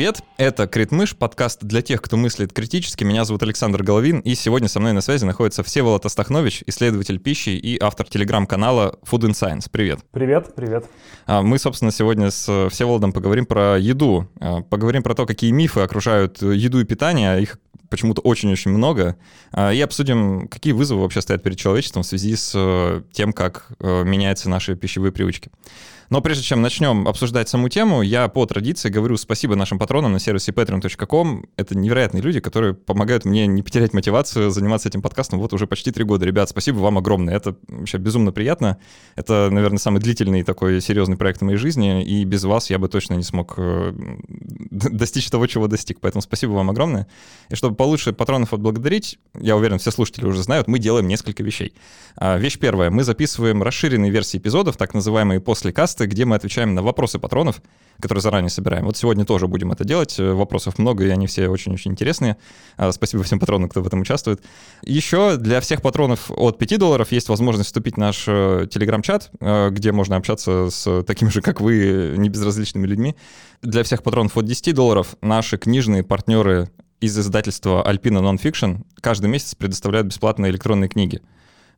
Привет, это Критмыш, подкаст для тех, кто мыслит критически. Меня зовут Александр Головин, и сегодня со мной на связи находится Всеволод Астахнович, исследователь пищи и автор телеграм-канала Food and Science. Привет. Привет, привет. А, мы, собственно, сегодня с Всеволодом поговорим про еду, а, поговорим про то, какие мифы окружают еду и питание, их почему-то очень-очень много, а, и обсудим, какие вызовы вообще стоят перед человечеством в связи с э, тем, как э, меняются наши пищевые привычки. Но прежде чем начнем обсуждать саму тему, я по традиции говорю спасибо нашим патронам на сервисе patreon.com. Это невероятные люди, которые помогают мне не потерять мотивацию заниматься этим подкастом вот уже почти три года. Ребят, спасибо вам огромное. Это вообще безумно приятно. Это, наверное, самый длительный такой серьезный проект в моей жизни, и без вас я бы точно не смог э, достичь того, чего достиг. Поэтому спасибо вам огромное. И чтобы получше патронов отблагодарить, я уверен, все слушатели уже знают, мы делаем несколько вещей. А, вещь первая. Мы записываем расширенные версии эпизодов, так называемые после каста, подкасты, где мы отвечаем на вопросы патронов, которые заранее собираем. Вот сегодня тоже будем это делать. Э, вопросов много, и они все очень-очень интересные. А, спасибо всем патронам, кто в этом участвует. Еще для всех патронов от 5 долларов есть возможность вступить в наш э, телеграм-чат, э, где можно общаться с такими же, как вы, небезразличными людьми. Для всех патронов от 10 долларов наши книжные партнеры из издательства Alpina Nonfiction каждый месяц предоставляют бесплатные электронные книги.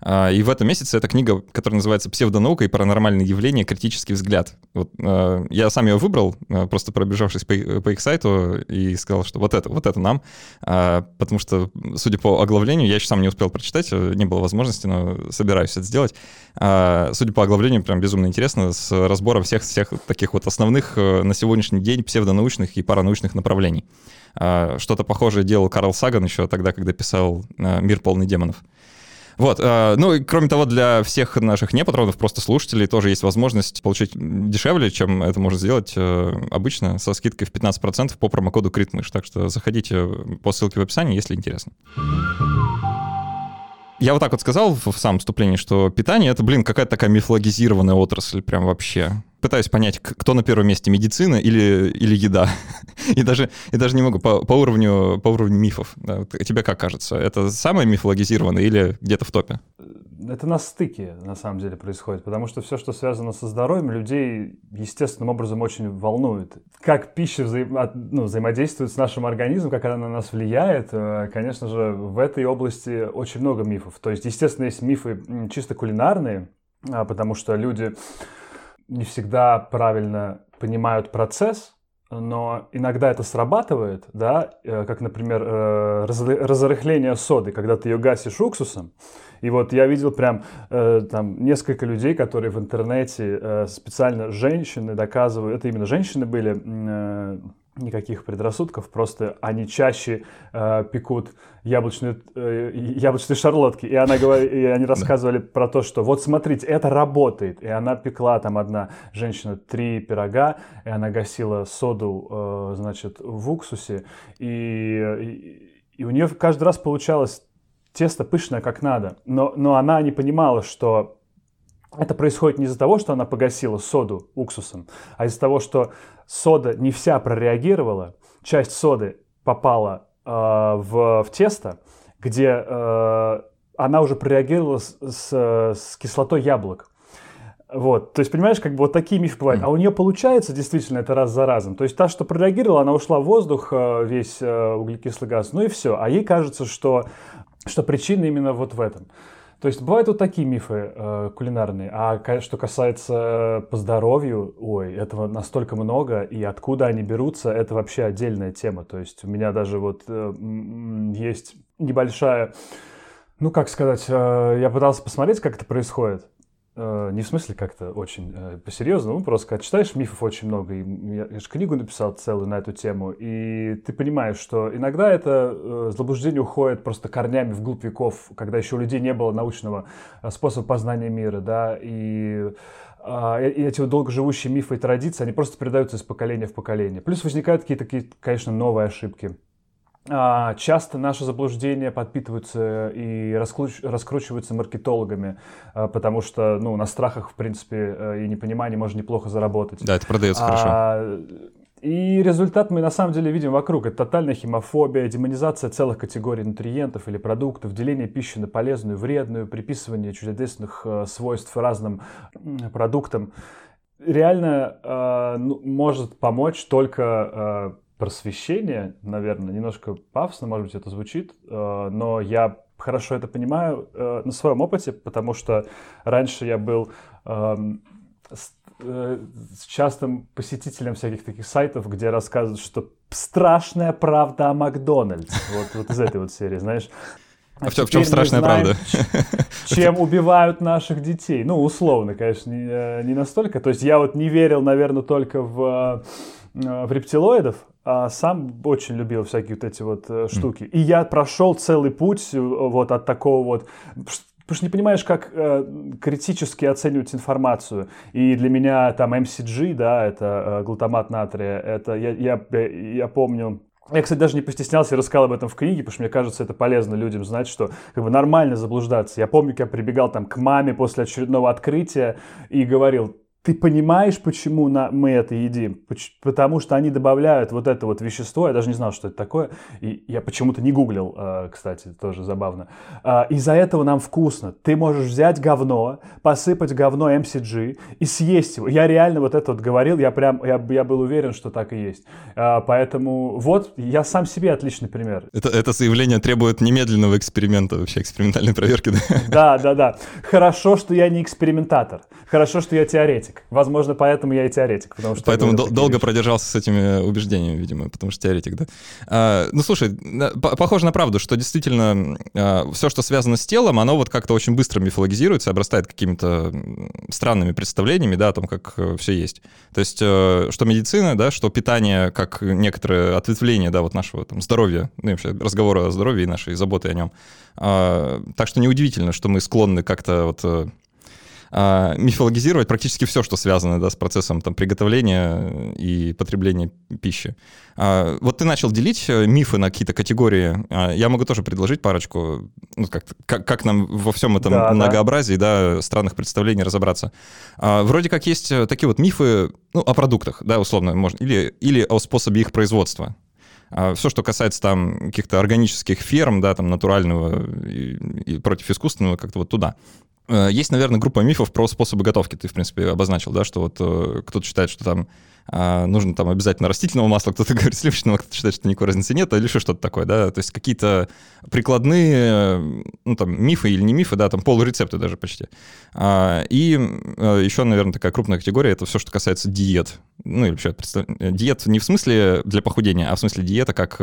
А, и в этом месяце эта книга, которая называется «Псевдонаука и паранормальные явления. Критический взгляд». Вот, а, я сам ее выбрал, а, просто пробежавшись по, по их сайту, и сказал, что вот это, вот это нам. Потому что, судя по оглавлению, я еще сам не успел прочитать, э, не было возможности, но собираюсь это сделать. Судя по оглавлению, прям безумно интересно, с разбором всех, всех таких вот основных э, на сегодняшний день псевдонаучных и паранаучных направлений. Что-то похожее делал Карл Саган еще тогда, когда писал э, «Мир полный демонов». Вот, э, ну и кроме того, для всех наших не патронов, просто слушателей, тоже есть возможность получить дешевле, чем это можно сделать э, обычно, со скидкой в 15% по промокоду критмыш. Так что заходите по ссылке в описании, если интересно. Я вот так вот сказал в самом вступлении, что питание — это, блин, какая-то такая мифологизированная отрасль прям вообще пытаюсь понять, кто на первом месте, медицина или, или еда. и, даже, и даже не могу по, по, уровню, по уровню мифов. Да. Тебе как кажется, это самое мифологизированное или где-то в топе? Это на стыке, на самом деле, происходит, потому что все, что связано со здоровьем, людей естественным образом очень волнует. Как пища взаим... ну, взаимодействует с нашим организмом, как она на нас влияет, э, конечно же, в этой области очень много мифов. То есть, естественно, есть мифы чисто кулинарные, а, потому что люди не всегда правильно понимают процесс, но иногда это срабатывает, да, э, как, например, э, разрыхление соды, когда ты ее гасишь уксусом. И вот я видел прям э, там несколько людей, которые в интернете специально женщины доказывают, это именно женщины были, никаких предрассудков, просто они чаще э, пекут яблочные, э, яблочные шарлотки. И, она говор... и они рассказывали про то, что вот смотрите, это работает. И она пекла там одна женщина три пирога, и она гасила соду, э, значит, в уксусе. И, и, и у нее каждый раз получалось тесто пышное как надо. Но, но она не понимала, что это происходит не из-за того, что она погасила соду уксусом, а из-за того, что сода не вся прореагировала, часть соды попала э, в, в тесто, где э, она уже прореагировала с, с, с кислотой яблок. Вот, то есть, понимаешь, как бы вот такие мифы бывают. А у нее получается действительно это раз за разом. То есть та, что прореагировала, она ушла в воздух, э, весь э, углекислый газ, ну и все. А ей кажется, что, что причина именно вот в этом. То есть бывают вот такие мифы э, кулинарные, а что касается по здоровью, ой, этого настолько много, и откуда они берутся, это вообще отдельная тема. То есть у меня даже вот э, есть небольшая, ну как сказать, э, я пытался посмотреть, как это происходит. Э, не в смысле как-то очень э, по-серьезному, ну, просто когда читаешь мифов очень много, и я, я же книгу написал целую на эту тему, и ты понимаешь, что иногда это э, заблуждение уходит просто корнями вглубь веков, когда еще у людей не было научного способа познания мира, да, и а, и эти долгоживущие мифы и традиции, они просто передаются из поколения в поколение. Плюс возникают какие-то, конечно, новые ошибки. А, часто наши заблуждения подпитываются и раскручиваются маркетологами, а, потому что ну, на страхах, в принципе, э, и непонимании можно неплохо заработать. Да, это продается а, хорошо. И результат мы на самом деле видим вокруг. Это тотальная химофобия, демонизация целых категорий нутриентов или продуктов, деление пищи на полезную, вредную, приписывание чудодейственных э, свойств разным продуктам. Реально э, ну, может помочь только просвещение, наверное, немножко пафосно, может быть, это звучит, э, но я хорошо это понимаю э, на своем опыте, потому что раньше я был эм, э, с частым посетителем всяких таких сайтов, где рассказывают, что страшная правда о Макдональдс. Вот, вот из этой вот серии, знаешь. А, а в, чем, в чем страшная знаем, правда? Чем убивают наших детей. Ну, условно, конечно, не, не настолько. То есть я вот не верил, наверное, только в, в рептилоидов, а сам очень любил всякие вот эти вот э, штуки. И я прошел целый путь вот от такого вот Потому что не понимаешь, как э, критически оценивать информацию. И для меня там MCG, да, это э, глутамат натрия, это я, я, я помню, я, кстати, даже не постеснялся и рассказал об этом в книге, потому что мне кажется, это полезно людям знать, что как бы нормально заблуждаться. Я помню, как я прибегал там к маме после очередного открытия и говорил, ты понимаешь, почему на, мы это едим? Потому что они добавляют вот это вот вещество, я даже не знал, что это такое, и я почему-то не гуглил, э, кстати, тоже забавно. Э, из-за этого нам вкусно. Ты можешь взять говно, посыпать говно MCG и съесть его. Я реально вот это вот говорил, я прям, я, я был уверен, что так и есть. Э, поэтому вот, я сам себе отличный пример. Это, это заявление требует немедленного эксперимента, вообще экспериментальной проверки, да? Да, да, да. Хорошо, что я не экспериментатор. Хорошо, что я теоретик теоретик. Возможно, поэтому я и теоретик. Потому что поэтому дол- долго вещи. продержался с этими убеждениями, видимо, потому что теоретик, да. А, ну, слушай, похоже на правду, что действительно а, все, что связано с телом, оно вот как-то очень быстро мифологизируется, обрастает какими-то странными представлениями, да, о том, как э, все есть. То есть, э, что медицина, да, что питание, как некоторое ответвление, да, вот нашего там здоровья, ну, вообще разговора о здоровье и нашей заботы о нем. А, так что неудивительно, что мы склонны как-то вот э, а, мифологизировать практически все, что связано да, с процессом там, приготовления и потребления пищи. А, вот ты начал делить э, мифы на какие-то категории. А, я могу тоже предложить парочку, ну, как, как, как нам во всем этом да, многообразии да. Да, странных представлений разобраться. А, вроде как есть э, такие вот мифы ну, о продуктах, да, условно, можно, или, или о способе их производства. Все, что касается там каких-то органических ферм, да, там натурального и, и против искусственного, как-то вот туда. Э, есть, наверное, группа мифов про способы готовки. Ты, в принципе, обозначил, да, что вот э, кто-то считает, что там э, нужно там обязательно растительного масла, кто-то говорит сливочного, кто-то считает, что никакой разницы нет, или еще что-то такое, да. То есть какие-то прикладные, ну, там, мифы или не мифы, да, там полурецепты даже почти. А, и еще, наверное, такая крупная категория — это все, что касается диет. Ну, или вообще, диет не в смысле для похудения, а в смысле диета как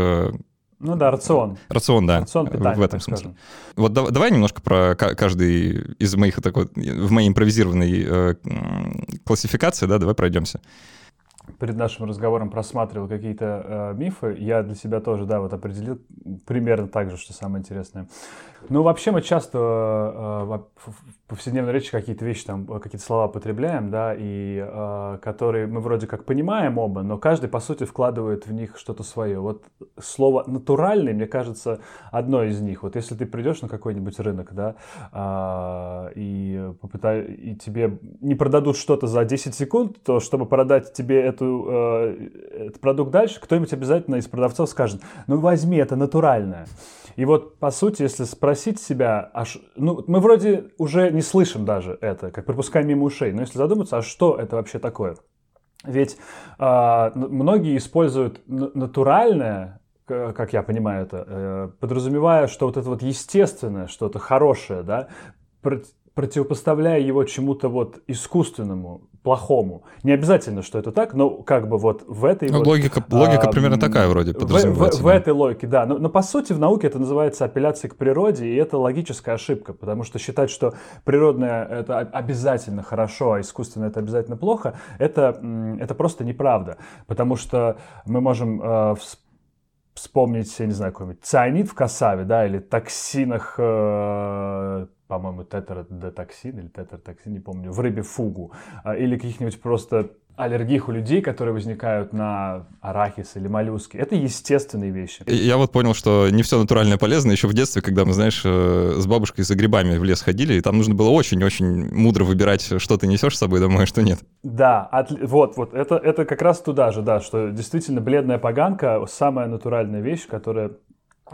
ну да, рацион. Рацион, да. Рацион питания, в этом смысле. Скажем. Вот да, давай немножко про каждый из моих такой, в моей импровизированной э, классификации, да, давай пройдемся перед нашим разговором просматривал какие-то э, мифы, я для себя тоже, да, вот определил примерно так же, что самое интересное. Ну, вообще мы часто э, в повседневной речи какие-то вещи, там, какие-то слова потребляем, да, и э, которые мы вроде как понимаем оба, но каждый, по сути, вкладывает в них что-то свое. Вот слово «натуральный», мне кажется, одно из них. Вот если ты придешь на какой-нибудь рынок, да, э, и, попытай, и тебе не продадут что-то за 10 секунд, то чтобы продать тебе эту, э, этот продукт дальше, кто-нибудь обязательно из продавцов скажет, ну возьми, это натуральное. И вот, по сути, если спросить себя, аж, ну, мы вроде уже не слышим даже это, как пропускаем мимо ушей, но если задуматься, а что это вообще такое? Ведь э, многие используют натуральное, как я понимаю это, э, подразумевая, что вот это вот естественное, что-то хорошее, да, противопоставляя его чему-то вот искусственному, плохому. Не обязательно, что это так, но как бы вот в этой... Ну, вот, логика, логика а, примерно такая вроде подразумевается. В, в, в этой логике, да. Но, но по сути в науке это называется апелляцией к природе, и это логическая ошибка, потому что считать, что природное это обязательно хорошо, а искусственное это обязательно плохо, это, это просто неправда. Потому что мы можем э, вспомнить, я не знаю, какой-нибудь цианид в касаве, да, или токсинах э, по-моему, тетродотоксин или тетротоксин, не помню, в рыбе фугу, а, или каких-нибудь просто аллергиях у людей, которые возникают на арахис или моллюски. Это естественные вещи. Я вот понял, что не все натуральное полезно. Еще в детстве, когда мы, знаешь, э, с бабушкой за грибами в лес ходили, и там нужно было очень-очень мудро выбирать, что ты несешь с собой домой, а что нет. Да, от... вот, вот, это, это как раз туда же, да, что действительно бледная поганка — самая натуральная вещь, которая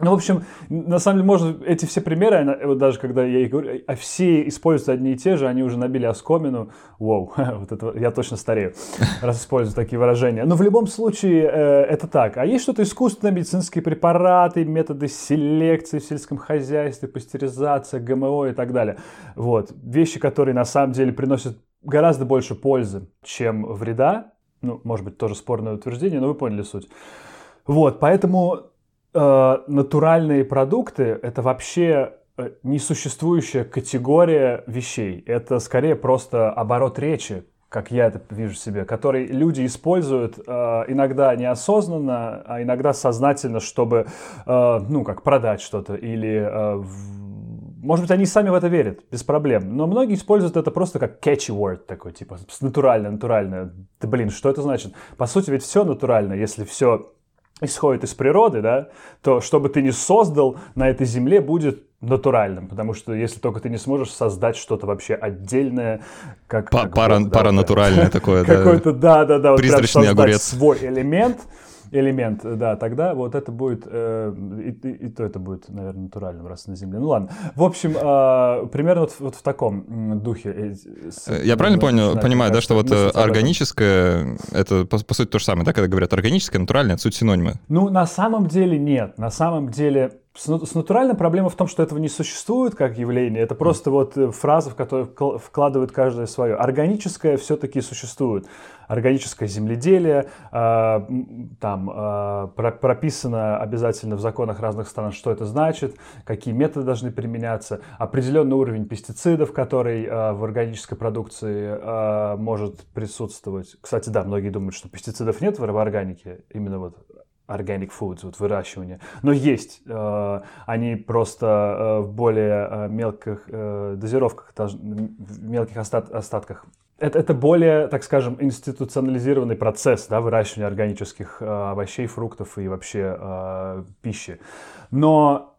Ну, в общем, на самом деле, можно эти все примеры, вот даже когда я их говорю, а все используют одни и те же, они уже набили оскомину. Воу, вот это я точно старею, раз использую такие выражения. Но в любом случае э, это так. А есть что-то искусственное, медицинские препараты, методы селекции в сельском хозяйстве, пастеризация, ГМО и так далее. Вот. Вещи, которые на самом деле приносят гораздо больше пользы, чем вреда. Ну, может быть, тоже спорное утверждение, но вы поняли суть. Вот, поэтому э, натуральные продукты это вообще э, несуществующая категория вещей. Это скорее просто оборот речи, как я это вижу себе, который люди используют э, иногда неосознанно, а иногда сознательно, чтобы, э, ну, как продать что-то или э, в... Может быть, они сами в это верят, без проблем. Но многие используют это просто как catchy word такой, типа натурально, натурально. Да блин, что это значит? По сути, ведь все натурально, если все исходит из природы, да, то что бы ты ни создал на этой земле будет натуральным, потому что если только ты не сможешь создать что-то вообще отдельное, как... Па- как пара, вот, да, паранатуральное такое, да. Какой-то, да-да-да, вот Призрачный огурец. свой элемент, элемент, да, тогда вот это будет, э, и, и, и то это будет, наверное, натуральным, раз на Земле. Ну ладно. В общем, э, примерно вот, вот в таком духе. Э, с, э, Я правильно понял, понимаю, да, что вот э, органическое, это по, по сути то же самое, да, когда говорят органическое, натуральное, это суть синонимы? Ну, на самом деле нет. На самом деле с натуральной проблема в том, что этого не существует как явление. Это просто вот фраза, в которую вкладывают каждое свое. Органическое все-таки существует органическое земледелие, а, там а, прописано обязательно в законах разных стран, что это значит, какие методы должны применяться, определенный уровень пестицидов, который а, в органической продукции может присутствовать. Кстати, да, многие думают, что пестицидов нет в органике, именно вот organic foods, вот выращивание. Но есть. Э, они просто э, в более э, мелких дозировках, в мелких остатках это, это более, так скажем, институционализированный процесс да, выращивания органических э, овощей, фруктов и вообще э, пищи. Но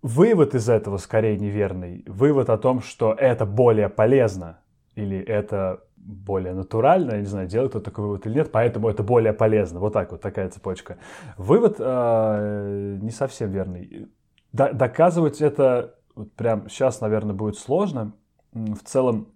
вывод из этого скорее неверный. Вывод о том, что это более полезно или это более натурально, я не знаю, делает кто такой вывод или нет, поэтому это более полезно. Вот так вот, такая цепочка. Вывод э, не совсем верный. Д- доказывать это вот прям сейчас, наверное, будет сложно. В целом,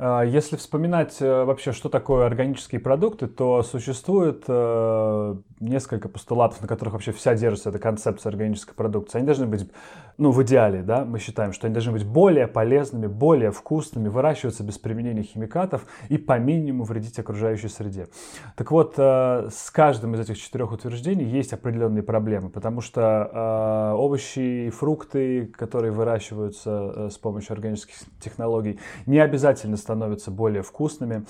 если вспоминать э, вообще, что такое органические продукты, то существует э, несколько постулатов, на которых вообще вся держится эта концепция органической продукции. Они должны быть, ну, в идеале, да, мы считаем, что они должны быть более полезными, более вкусными, выращиваться без применения химикатов и по минимуму вредить окружающей среде. Так вот, э, с каждым из этих четырех утверждений есть определенные проблемы, потому что овощи и фрукты, которые выращиваются с помощью органических технологий, не обязательно становятся более вкусными.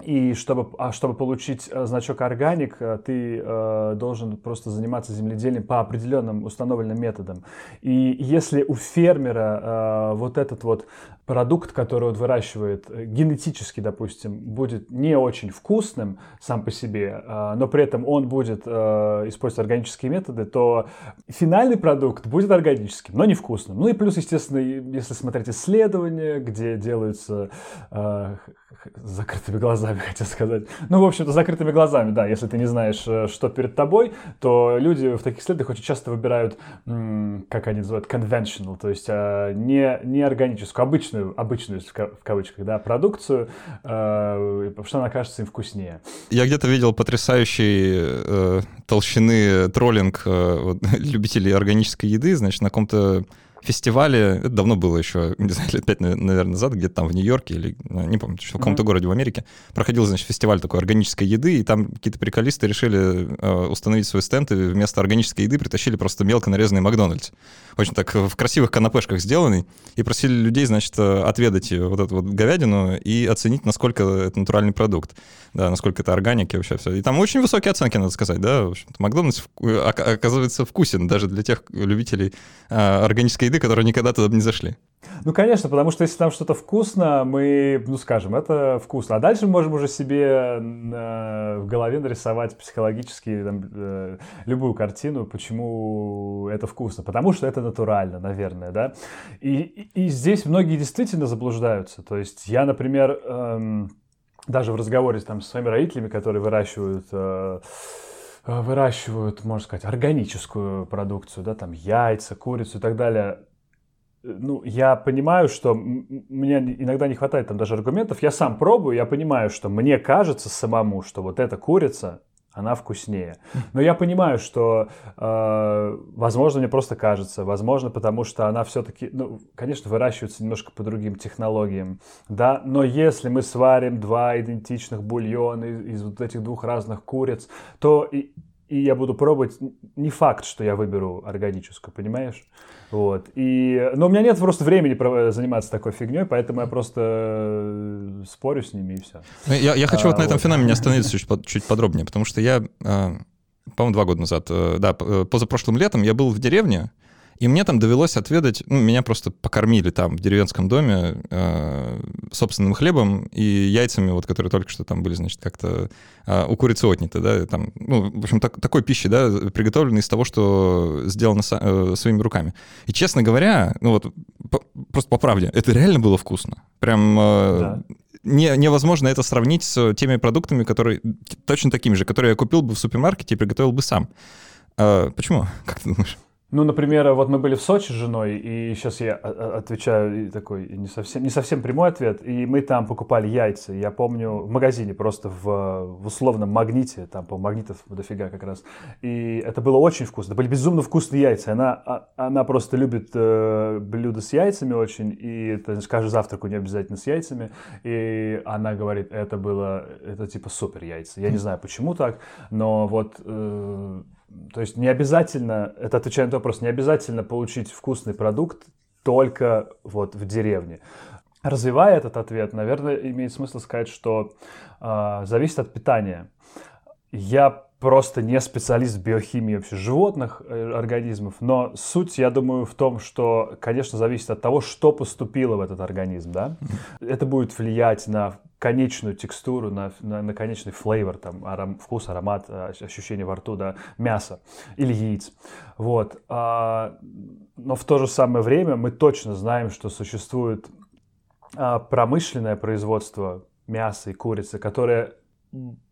И чтобы, а чтобы получить э, значок органик, э, ты э, должен просто заниматься земледелием по определенным установленным методам. И если у фермера э, вот этот вот продукт, который он выращивает, э, генетически, допустим, будет не очень вкусным сам по себе, э, но при этом он будет э, использовать органические методы, то финальный продукт будет органическим, но не вкусным. Ну и плюс, естественно, если смотреть исследования, где делаются с закрытыми глазами, хотел сказать. Ну, в общем-то, закрытыми глазами, да. Если ты не знаешь, что перед тобой, то люди в таких исследованиях очень часто выбирают, как они называют, conventional, то есть не, не органическую, обычную обычную, в кавычках, да, продукцию, э, потому что она кажется им вкуснее. Я где-то видел потрясающий э, толщины троллинг э, любителей органической еды, значит, на каком-то фестивале, это давно было еще, не знаю, лет пять, наверное, назад, где-то там в Нью-Йорке или, ну, не помню, в каком-то mm-hmm. городе в Америке, проходил, значит, фестиваль такой органической еды, и там какие-то приколисты решили э, установить свой стенд, и вместо органической еды притащили просто мелко нарезанный Макдональдс. Очень так в красивых канапешках сделанный, и просили людей, значит, э, отведать вот эту вот говядину и оценить, насколько это натуральный продукт, да, насколько это органики вообще все. И там очень высокие оценки, надо сказать, да, в общем-то. Макдональдс оказывается вкусен даже для тех любителей э, органической еды, которые никогда туда не зашли. Ну, конечно, потому что если там что-то вкусно, мы, ну, скажем, это вкусно. А дальше мы можем уже себе э, в голове нарисовать психологически там, э, любую картину, почему это вкусно. Потому что это натурально, наверное, да. И, и, здесь многие действительно заблуждаются. То есть я, например, эм, даже в разговоре там, с своими родителями, которые выращивают... Э, э, выращивают, можно сказать, органическую продукцию, да, там яйца, курицу и так далее, ну, я понимаю, что мне иногда не хватает там даже аргументов. Я сам пробую, я понимаю, что мне кажется самому, что вот эта курица, она вкуснее. Но я понимаю, что, э, возможно, мне просто кажется, возможно, потому что она все-таки, ну, конечно, выращивается немножко по другим технологиям, да, но если мы сварим два идентичных бульона из, из вот этих двух разных куриц, то и, и я буду пробовать, не факт, что я выберу органическую, понимаешь? Вот. И, но у меня нет просто времени заниматься такой фигней, поэтому я просто э, спорю с ними и все. Ну, я, я хочу а, вот на этом вот. феномене остановиться чуть, чуть подробнее, потому что я, а, по-моему, два года назад, э, да, позапрошлым летом я был в деревне, и мне там довелось отведать, ну, меня просто покормили там в деревенском доме э, собственным хлебом и яйцами, вот, которые только что там были, значит, как-то э, у курицы отняты, да, там, ну, в общем, так, такой пищи, да, приготовленной из того, что сделано со, э, своими руками. И, честно говоря, ну вот, по, просто по правде, это реально было вкусно. Прям... Э, да не, невозможно это сравнить с теми продуктами, которые точно такими же, которые я купил бы в супермаркете и приготовил бы сам. А, почему? Как ты думаешь? Ну, например, вот мы были в Сочи с женой, и сейчас я а, а, отвечаю такой не совсем, не совсем прямой ответ, и мы там покупали яйца. Я помню в магазине просто в, в условном магните, там, по магнитов дофига как раз. И это было очень вкусно. Это были безумно вкусные яйца. Она, а, она просто любит э, блюда с яйцами очень, и это, каждый завтрак у нее обязательно с яйцами. И она говорит, это было, это типа супер яйца. Я не знаю, почему так, но вот... Э, то есть не обязательно, это отвечая на вопрос, не обязательно получить вкусный продукт только вот в деревне. Развивая этот ответ, наверное, имеет смысл сказать, что э, зависит от питания. Я просто не специалист в биохимии вообще животных, э, организмов, но суть, я думаю, в том, что, конечно, зависит от того, что поступило в этот организм, да. Это будет влиять на конечную текстуру, на, на, на конечный флейвор, там, аром, вкус, аромат, а, ощущение во рту, да, мяса или яиц. Вот. А, но в то же самое время мы точно знаем, что существует а, промышленное производство мяса и курицы, которое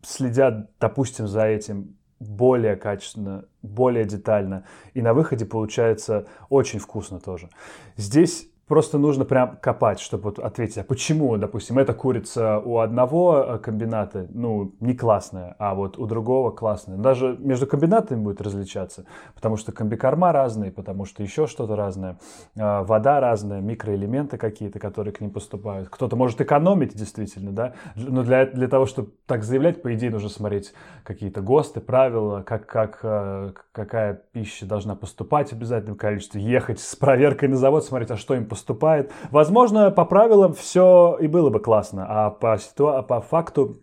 следят, допустим, за этим более качественно, более детально. И на выходе получается очень вкусно тоже. Здесь Просто нужно прям копать, чтобы вот ответить, а почему, допустим, эта курица у одного э, комбината, ну, не классная, а вот у другого классная. Даже между комбинатами будет различаться, потому что комбикорма разные, потому что еще что-то разное, э, вода разная, микроэлементы какие-то, которые к ним поступают. Кто-то может экономить действительно, да, но для, для того, чтобы так заявлять, по идее, нужно смотреть какие-то ГОСТы, правила, как, как, э, какая пища должна поступать в обязательном количестве, ехать с проверкой на завод, смотреть, а что им поступает поступает. Возможно, по правилам все и было бы классно, а по, ситуа- по факту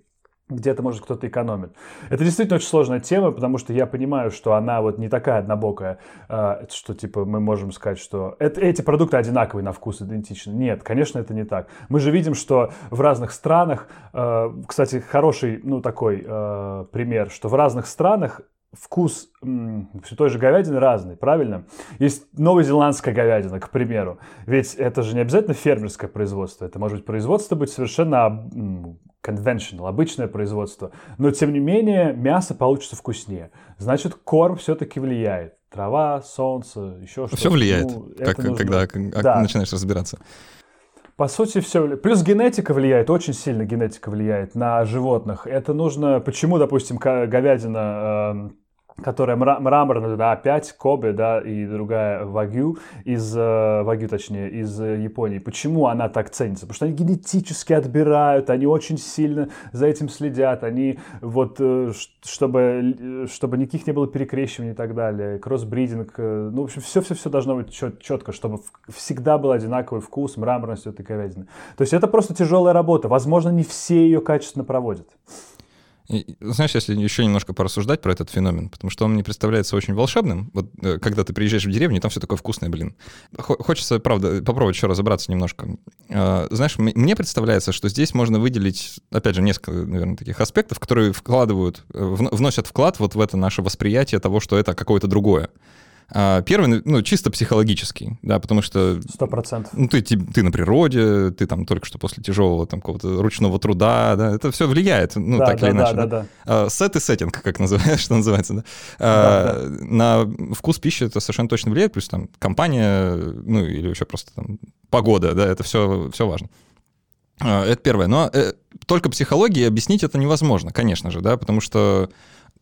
где-то, может, кто-то экономит. Это действительно очень сложная тема, потому что я понимаю, что она вот не такая однобокая, э, что, типа, мы можем сказать, что это, эти продукты одинаковые на вкус, идентичны. Нет, конечно, это не так. Мы же видим, что в разных странах, э, кстати, хороший, ну, такой э, пример, что в разных странах вкус все той же говядины разный, правильно? Есть новозеландская говядина, к примеру. Ведь это же не обязательно фермерское производство. Это может быть производство быть совершенно conventional, обычное производство. Но, тем не менее, мясо получится вкуснее. Значит, корм все-таки влияет. Трава, солнце, еще что-то. Все влияет, ну, как, когда да. начинаешь разбираться. По сути, все. Плюс генетика влияет, очень сильно генетика влияет на животных. Это нужно... Почему, допустим, говядина эм, которая мраморная, да, опять Кобе, да, и другая Вагю из, э, Вагю точнее, из э, Японии. Почему она так ценится? Потому что они генетически отбирают, они очень сильно за этим следят, они вот, э, чтобы, чтобы никаких не было перекрещиваний и так далее, кроссбридинг, ну, в общем, все-все-все должно быть чет, четко, чтобы всегда был одинаковый вкус, мраморность этой говядины. То есть это просто тяжелая работа, возможно, не все ее качественно проводят. Знаешь, если еще немножко порассуждать про этот феномен, потому что он мне представляется очень волшебным. Вот э, когда ты приезжаешь в деревню, там все такое вкусное, блин. Хочется, правда, попробовать еще разобраться немножко. А, знаешь, мне представляется, что здесь можно выделить, опять же, несколько, наверное, таких аспектов, которые вкладывают, э, вносят вклад вот в это наше восприятие того, что это какое-то другое. А, первый, ну, чисто психологический, да, потому что... Сто процентов. Ну, ты, ты на природе, ты там только что после тяжелого там какого-то ручного труда, да, это все влияет, ну, да, так да, или иначе. Да, да, да. А, сет и сеттинг, как называется, что называется, да. А, да, да. На вкус пищи это совершенно точно влияет, плюс там компания, ну, или еще просто там погода, да, это все, все важно. Это первое. Но э, только психологией объяснить это невозможно, конечно же, да, потому что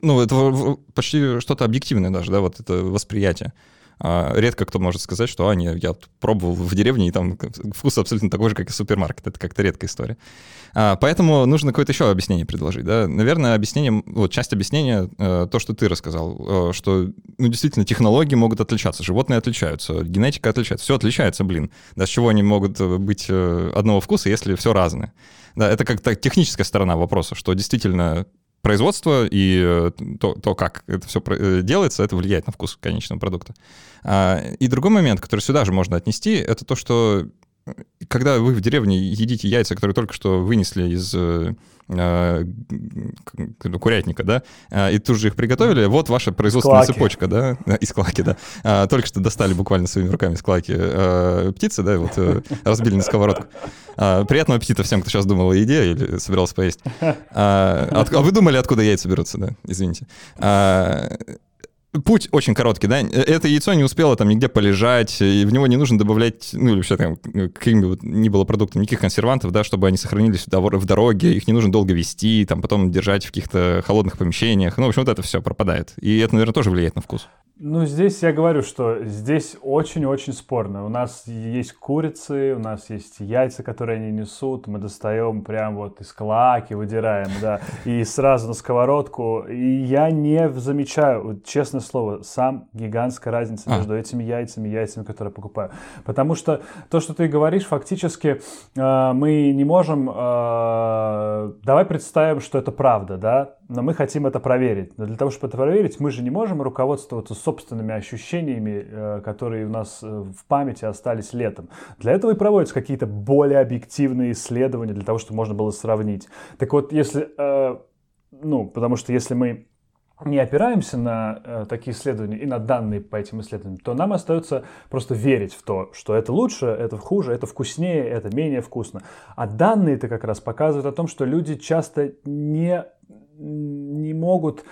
ну, это почти что-то объективное даже, да, вот это восприятие. А, редко кто может сказать, что, а, не, я пробовал в деревне, и там вкус абсолютно такой же, как и супермаркет. Это как-то редкая история. А, поэтому нужно какое-то еще объяснение предложить. Да? Наверное, объяснение, вот часть объяснения, э, то, что ты рассказал, э, что ну, действительно технологии могут отличаться, животные отличаются, генетика отличается, все отличается, блин. Да с чего они могут э, быть одного вкуса, если все разное? Да, это как-то техническая сторона вопроса, что действительно производство и э, то, то, как это все э, делается, это влияет на вкус конечного продукта. А, и другой момент, который сюда же можно отнести, это то, что когда вы в деревне едите яйца, которые только что вынесли из э, курятника, да, а, и тут же их приготовили, вот ваша производственная клаки. цепочка, да, из клаки, да, а, только что достали буквально своими руками из клаки э, птицы, да, вот э, разбили на сковородку. А, приятного аппетита всем, кто сейчас думал о еде или собирался поесть. А, от, а вы думали, откуда яйца берутся, да, извините. А, путь очень короткий, да, это яйцо не успело там нигде полежать, и в него не нужно добавлять, ну, или вообще там, каким бы ни было продуктом, никаких консервантов, да, чтобы они сохранились в дороге, их не нужно долго вести, там, потом держать в каких-то холодных помещениях, ну, в общем, вот это все пропадает. И это, наверное, тоже влияет на вкус. Ну, здесь я говорю, что здесь очень-очень спорно. У нас есть курицы, у нас есть яйца, которые они несут, мы достаем прям вот из клаки, выдираем, да, и сразу на сковородку. И я не замечаю, честное слово, сам гигантская разница а. между этими яйцами и яйцами, которые я покупаю. Потому что то, что ты говоришь, фактически э, мы не можем... Э, давай представим, что это правда, да, но мы хотим это проверить. Но для того, чтобы это проверить, мы же не можем руководствоваться собственными ощущениями, э, которые у нас э, в памяти остались летом. Для этого и проводятся какие-то более объективные исследования, для того, чтобы можно было сравнить. Так вот, если, э, ну, потому что если мы не опираемся на э, такие исследования и на данные по этим исследованиям, то нам остается просто верить в то, что это лучше, это хуже, это вкуснее, это менее вкусно. А данные-то как раз показывают о том, что люди часто не не могут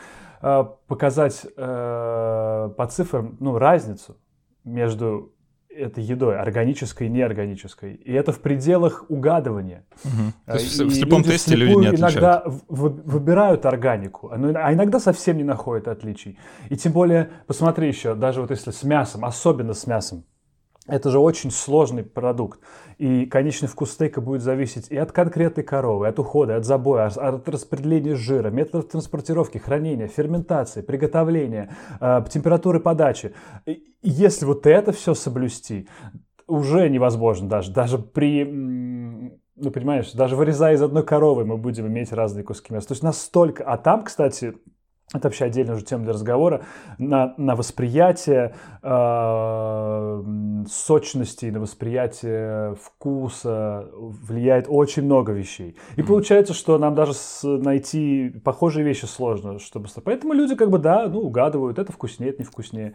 э, показать э, по цифрам ну, разницу между этой едой, органической и неорганической. И это в пределах угадывания. Угу. То есть и в слепом тесте люди не отличают. иногда выбирают органику, а, а иногда совсем не находят отличий. И тем более, посмотри еще, даже вот если с мясом, особенно с мясом, это же очень сложный продукт. И конечный вкус стейка будет зависеть и от конкретной коровы, от ухода, от забоя, от распределения жира, методов транспортировки, хранения, ферментации, приготовления, э, температуры подачи. И если вот это все соблюсти, уже невозможно даже. Даже при ну, понимаешь, даже вырезая из одной коровы, мы будем иметь разные куски мяса. То есть настолько... А там, кстати, это вообще отдельная уже тема для разговора, на, на восприятие э, сочности, на восприятие вкуса влияет очень много вещей. И получается, что нам даже с, найти похожие вещи сложно, чтобы... Поэтому люди как бы, да, ну, угадывают, это вкуснее, это не вкуснее.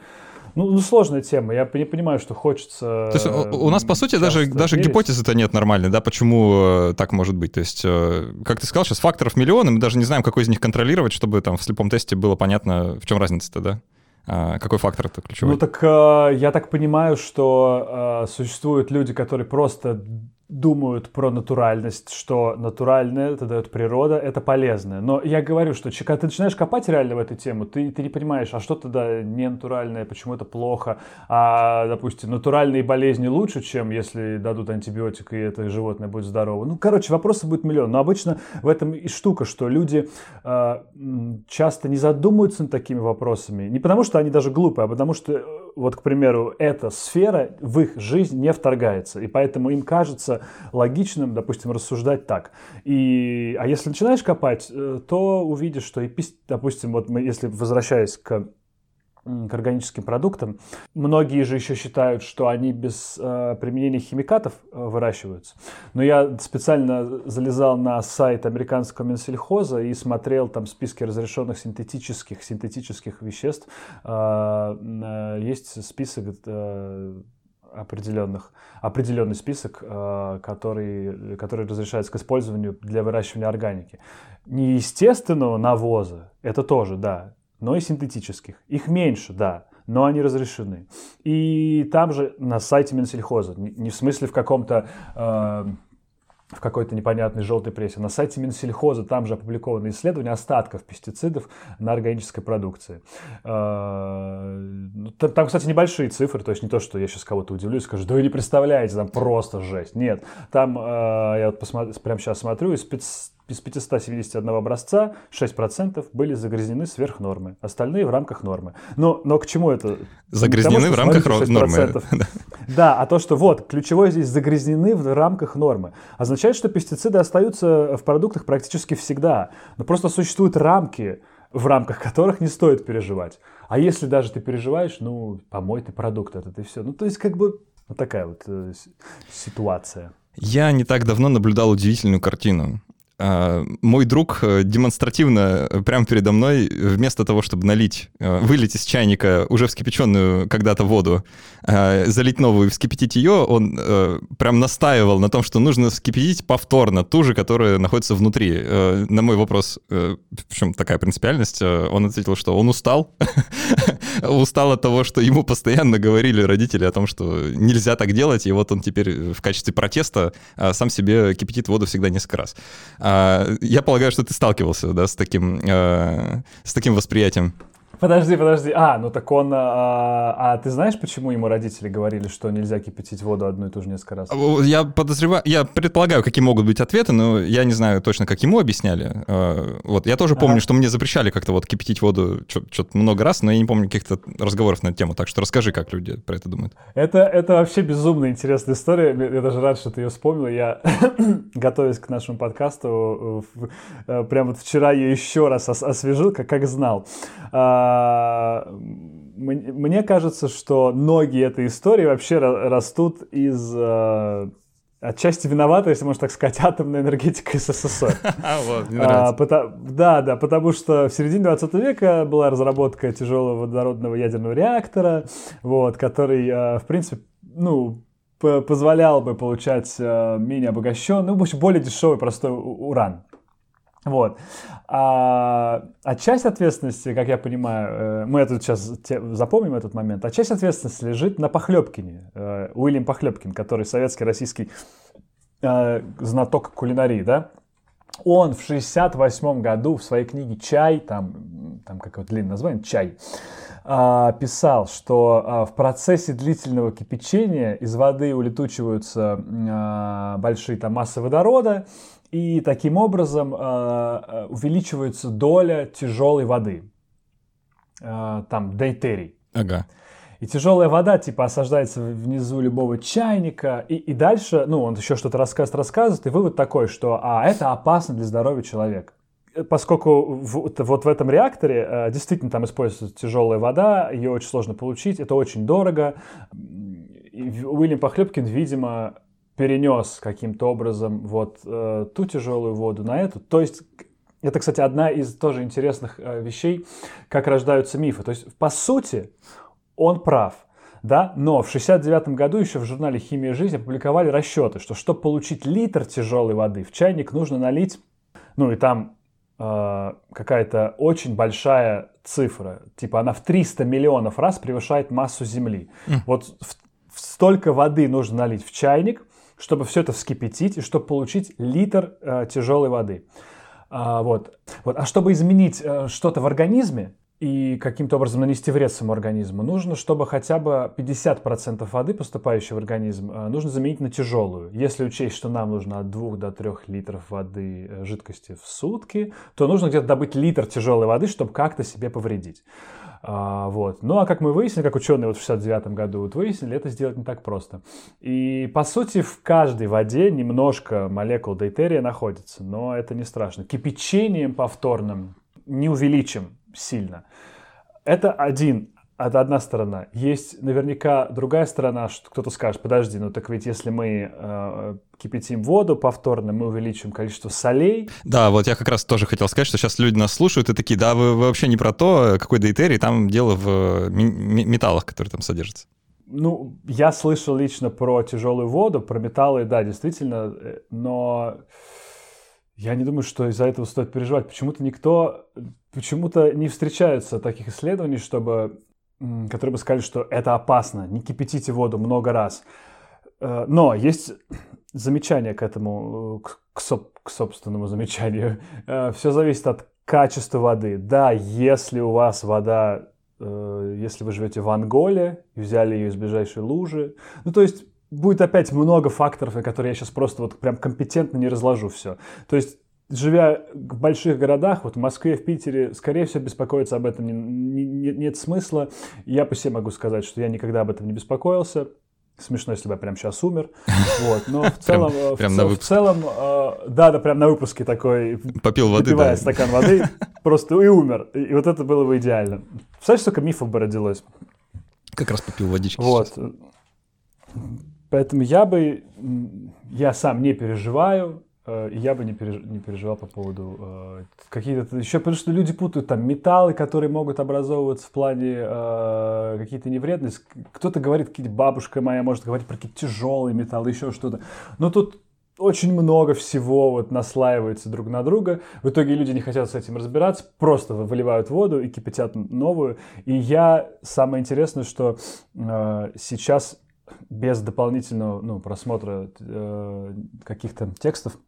Ну, ну, сложная тема. Я не понимаю, что хочется. То есть у нас, по сути, даже, даже гипотезы-то нет нормальной, да, почему э, так может быть. То есть, э, как ты сказал, сейчас факторов миллионы, мы даже не знаем, какой из них контролировать, чтобы там в слепом тесте было понятно, в чем разница-то, да? А, какой фактор это ключевой? Ну так э, я так понимаю, что э, существуют люди, которые просто думают про натуральность, что натуральное это дает природа, это полезное. Но я говорю, что когда ты начинаешь копать реально в эту тему, ты, ты не понимаешь, а что тогда не натуральное, почему это плохо, а, допустим, натуральные болезни лучше, чем если дадут антибиотик и это животное будет здорово. Ну, короче, вопросов будет миллион. Но обычно в этом и штука, что люди э, часто не задумываются над такими вопросами. Не потому, что они даже глупые, а потому что вот, к примеру, эта сфера в их жизнь не вторгается, и поэтому им кажется логичным, допустим, рассуждать так. И, а если начинаешь копать, э, то увидишь, что, и, допустим, вот мы, если возвращаясь к к органическим продуктам. Многие же еще считают, что они без э, применения химикатов э, выращиваются. Но я специально залезал на сайт американского Минсельхоза и смотрел там списки разрешенных синтетических, синтетических веществ. Э, э, есть список э, определенных, определенный список, э, который, который разрешается к использованию для выращивания органики. Неестественного навоза, это тоже, да, но и синтетических. Их меньше, да, но они разрешены. И там же на сайте Минсельхоза, не в смысле в каком-то э, в какой-то непонятной желтой прессе. На сайте Минсельхоза там же опубликованы исследования остатков пестицидов на органической продукции. Э, ну, там, кстати, небольшие цифры, то есть не то, что я сейчас кого-то удивлюсь, скажу, да вы не представляете, там просто жесть. Нет, там, э, я вот посмотр, прямо сейчас смотрю, из из 571 образца 6% были загрязнены сверх нормы, остальные в рамках нормы. Но, но к чему это? Загрязнены в рамках нормы. Да, а то, что вот, ключевое здесь загрязнены в рамках нормы, означает, что пестициды остаются в продуктах практически всегда. Но просто существуют рамки, в рамках которых не стоит переживать. А если даже ты переживаешь, ну, помой ты продукт этот и все. Ну, то есть, как бы, вот такая вот э, ситуация. Я не так давно наблюдал удивительную картину. А, мой друг э, демонстративно э, прямо передо мной, вместо того, чтобы налить, э, вылить из чайника уже вскипяченную когда-то воду, залить новую и вскипятить ее, он прям настаивал на том, что нужно вскипятить повторно ту же, которая находится внутри. На мой вопрос, в чем такая принципиальность, он ответил, что он устал. устал от того, что ему постоянно говорили родители о том, что нельзя так делать, и вот он теперь в качестве протеста сам себе кипятит воду всегда несколько раз. А, я полагаю, что ты сталкивался, да, с таким, э, с таким восприятием. Подожди, подожди. А, ну так он... А, а ты знаешь, почему ему родители говорили, что нельзя кипятить воду одну и ту же несколько раз? Я подозреваю... Я предполагаю, какие могут быть ответы, но я не знаю точно, как ему объясняли. А, вот, я тоже помню, ага. что мне запрещали как-то вот кипятить воду что-то много раз, но я не помню каких-то разговоров на эту тему, так что расскажи, как люди про это думают. Это, это вообще безумно интересная история. Я даже рад, что ты ее вспомнил. Я, готовясь к нашему подкасту, э, прямо вот вчера ее еще раз освежил, как, как знал. А, а, мне кажется, что ноги этой истории вообще растут из а, отчасти виновата, если можно так сказать, атомная энергетика СССР. Вот, а, да, да, потому что в середине 20 века была разработка тяжелого водородного ядерного реактора, вот, который, в принципе, ну, позволял бы получать менее обогащенный, ну, более дешевый простой уран. Вот. А, а часть ответственности, как я понимаю, э, мы это сейчас запомним этот момент, а часть ответственности лежит на Похлебкине, э, Уильям Похлебкин, который советский российский э, знаток кулинарии, да? Он в 68 году в своей книге «Чай», там, там какое-то длинное название, «Чай», писал, что в процессе длительного кипячения из воды улетучиваются большие там, массы водорода, и таким образом э, увеличивается доля тяжелой воды. Э, там дейтерий. Ага. И тяжелая вода, типа, осаждается внизу любого чайника. И, и дальше, ну, он еще что-то рассказывает, рассказывает, и вывод такой, что а, это опасно для здоровья человека. Поскольку в, вот в этом реакторе э, действительно там используется тяжелая вода, ее очень сложно получить, это очень дорого. И Уильям Похлебкин, видимо, перенес каким-то образом вот э, ту тяжелую воду на эту. То есть это, кстати, одна из тоже интересных э, вещей, как рождаются мифы. То есть, по сути, он прав. Да? Но в 1969 году еще в журнале «Химия жизни» опубликовали расчеты, что чтобы получить литр тяжелой воды, в чайник нужно налить, ну и там э, какая-то очень большая цифра, типа она в 300 миллионов раз превышает массу Земли. Mm. Вот в, в столько воды нужно налить в чайник, чтобы все это вскипятить и чтобы получить литр э, тяжелой воды. А, вот. Вот. А чтобы изменить э, что-то в организме и каким-то образом нанести вред своему организму, нужно, чтобы хотя бы 50% воды, поступающей в организм, э, нужно заменить на тяжелую. Если учесть, что нам нужно от 2 до 3 литров воды э, жидкости в сутки, то нужно где-то добыть литр тяжелой воды, чтобы как-то себе повредить. А, вот. Ну а как мы выяснили, как ученые вот в 69 году вот выяснили, это сделать не так просто. И по сути в каждой воде немножко молекул дейтерия находится, но это не страшно. Кипячением повторным не увеличим сильно. Это один это одна сторона. Есть наверняка другая сторона, что кто-то скажет, подожди, ну так ведь если мы э, кипятим воду повторно, мы увеличим количество солей. Да, вот я как раз тоже хотел сказать, что сейчас люди нас слушают и такие, да, вы, вы вообще не про то, какой дейтерий, там дело в э, металлах, которые там содержатся. Ну, я слышал лично про тяжелую воду, про металлы, да, действительно, э, но я не думаю, что из-за этого стоит переживать. Почему-то никто, почему-то не встречаются таких исследований, чтобы которые бы сказали, что это опасно, не кипятите воду много раз. Э, но есть замечание к этому, э, к, к, соб, к собственному замечанию. Э, Все зависит от качества воды. Да, если у вас вода, если вы живете в Анголе и взяли ее из ближайшей лужи, ну то есть будет опять много факторов, на которые я сейчас просто вот прям компетентно не разложу все. То есть живя в больших городах, вот в Москве, в Питере, скорее всего, беспокоиться об этом не, не, нет смысла. Я по себе могу сказать, что я никогда об этом не беспокоился. Смешно, если бы я прямо сейчас умер. Вот. Но в целом, прям, в, прям цел, в целом, э, да, да, прям на выпуске такой. Попил воды, да. стакан воды, просто и умер. И, и вот это было бы идеально. Представляешь, сколько мифов бы родилось? Как раз попил водички Вот. Сейчас. Поэтому я бы, я сам не переживаю, Э, я бы не, переж... не переживал по поводу э, какие-то еще, потому что люди путают там металлы, которые могут образовываться в плане э, какие-то невредности. Кто-то говорит, какие-то бабушка моя может говорить про какие-то тяжелые металлы, еще что-то. Но тут очень много всего вот наслаивается друг на друга. В итоге люди не хотят с этим разбираться, просто выливают воду и кипятят новую. И я самое интересное, что э, сейчас без дополнительного ну, просмотра э, каких-то текстов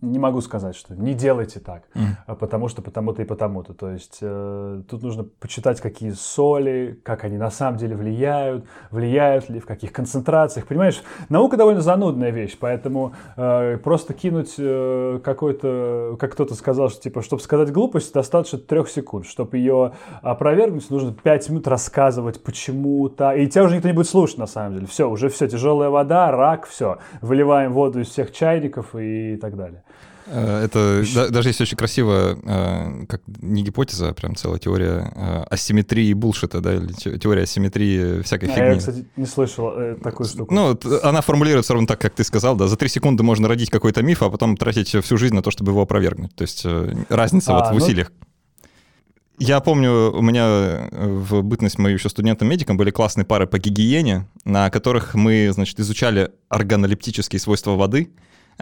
не могу сказать, что не делайте так, mm. потому что потому-то и потому-то. То есть э, тут нужно почитать, какие соли, как они на самом деле влияют, влияют ли, в каких концентрациях. Понимаешь, наука довольно занудная вещь, поэтому э, просто кинуть э, какой-то, как кто-то сказал, что типа, чтобы сказать глупость, достаточно трех секунд. Чтобы ее опровергнуть, нужно пять минут рассказывать, почему так. И тебя уже никто не будет слушать, на самом деле. Все, уже все, тяжелая вода, рак, все. Выливаем воду из всех чайников и так далее. Э, это да, даже есть очень красиво, э, как не гипотеза, а прям целая теория э, асимметрии булшита, да, или теория асимметрии всякой а фигни. Я, кстати, не слышал такую штуку. Ну, она формулируется ровно так, как ты сказал, да, за три секунды можно родить какой-то миф, а потом тратить всю жизнь на то, чтобы его опровергнуть. То есть разница а, вот в ну... усилиях. Я помню, у меня в бытность мою еще студентом-медиком были классные пары по гигиене, на которых мы, значит, изучали органолептические свойства воды,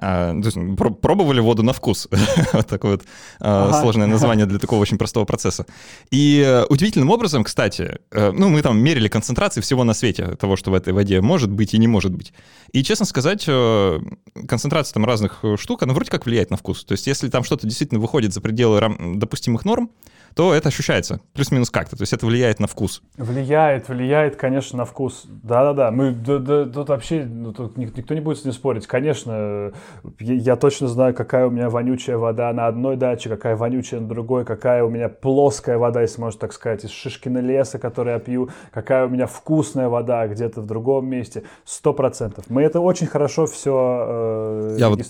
а, то есть, пробовали воду на вкус. вот такое вот а, ага. сложное название для такого очень простого процесса. И э, удивительным образом, кстати, э, ну, мы там мерили концентрации всего на свете того, что в этой воде может быть и не может быть. И, честно сказать, э, концентрация там разных штук, она вроде как влияет на вкус. То есть, если там что-то действительно выходит за пределы допустимых норм, то это ощущается плюс-минус как-то. То есть это влияет на вкус. Влияет, влияет, конечно, на вкус. Да-да-да. Мы да, да, тут вообще ну, тут никто не будет с ним спорить. Конечно, я, точно знаю, какая у меня вонючая вода на одной даче, какая вонючая на другой, какая у меня плоская вода, если можно так сказать, из шишкина леса, который я пью, какая у меня вкусная вода где-то в другом месте. Сто процентов. Мы это очень хорошо все э, Я вот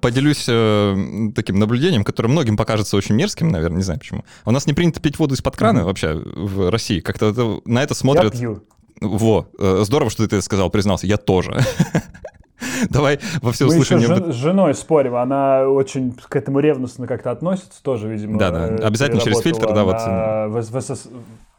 поделюсь э, таким наблюдением, которое многим покажется очень мерзким, наверное, не знаю почему. У нас нас не принято пить воду из-под крана mm-hmm. вообще в России. Как-то на это смотрят... Я пью. Во, э, здорово, что ты это сказал, признался. Я тоже. Давай во все всеуслышание... Мы еще с женой спорим, она очень к этому ревностно как-то относится, тоже, видимо. Да, да, обязательно через фильтр, да, вот. В,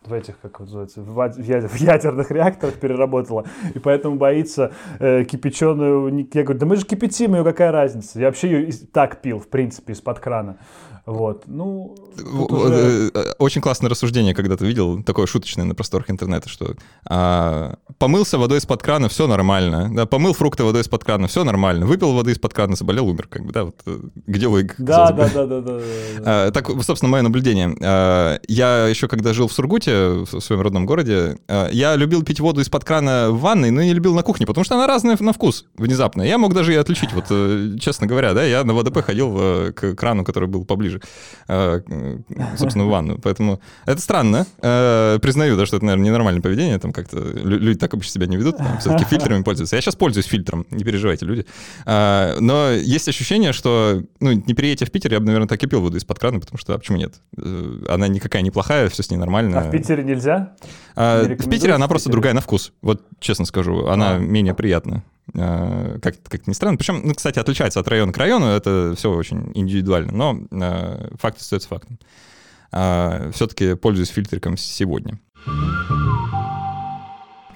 в этих, как называется, в, в ядерных реакторах переработала, и поэтому боится э, кипяченую... Я говорю, да мы же кипятим ее, какая разница? Я вообще ее так пил, в принципе, из-под крана. Вот, ну... Уже... Э, очень классное рассуждение, когда ты видел, такое шуточное на просторах интернета, что а, помылся водой из-под крана, все нормально, да, помыл фрукты водой из-под крана, все нормально, выпил воды из-под крана, заболел, умер, как бы, да, вот э, где логика? Да, да, да, да, да, да. А, так, собственно, мое наблюдение. А, я еще, когда жил в Сургуте, в своем родном городе, а, я любил пить воду из-под крана в ванной, но не любил на кухне, потому что она разная на вкус внезапно. Я мог даже ее отличить, вот, э, честно говоря, да, я на ВДП ходил к крану, который был поближе ближе, э, собственно, в ванну. Поэтому это странно. Э, признаю, да, что это, наверное, ненормальное поведение. Там как-то люди так обычно себя не ведут, все-таки фильтрами пользуются. Я сейчас пользуюсь фильтром, не переживайте, люди. Э, но есть ощущение, что, ну, не переедете в Питер, я бы, наверное, так и пил воду из-под крана, потому что, а почему нет? Она никакая не плохая, все с ней нормально. А в Питере нельзя? А, в Питере она просто другая на вкус. Вот честно скажу, она а. менее приятна. А, как, как ни странно. Причем, ну, кстати, отличается от района к району, это все очень индивидуально, но а, факт остается фактом. А, все-таки пользуюсь фильтриком сегодня.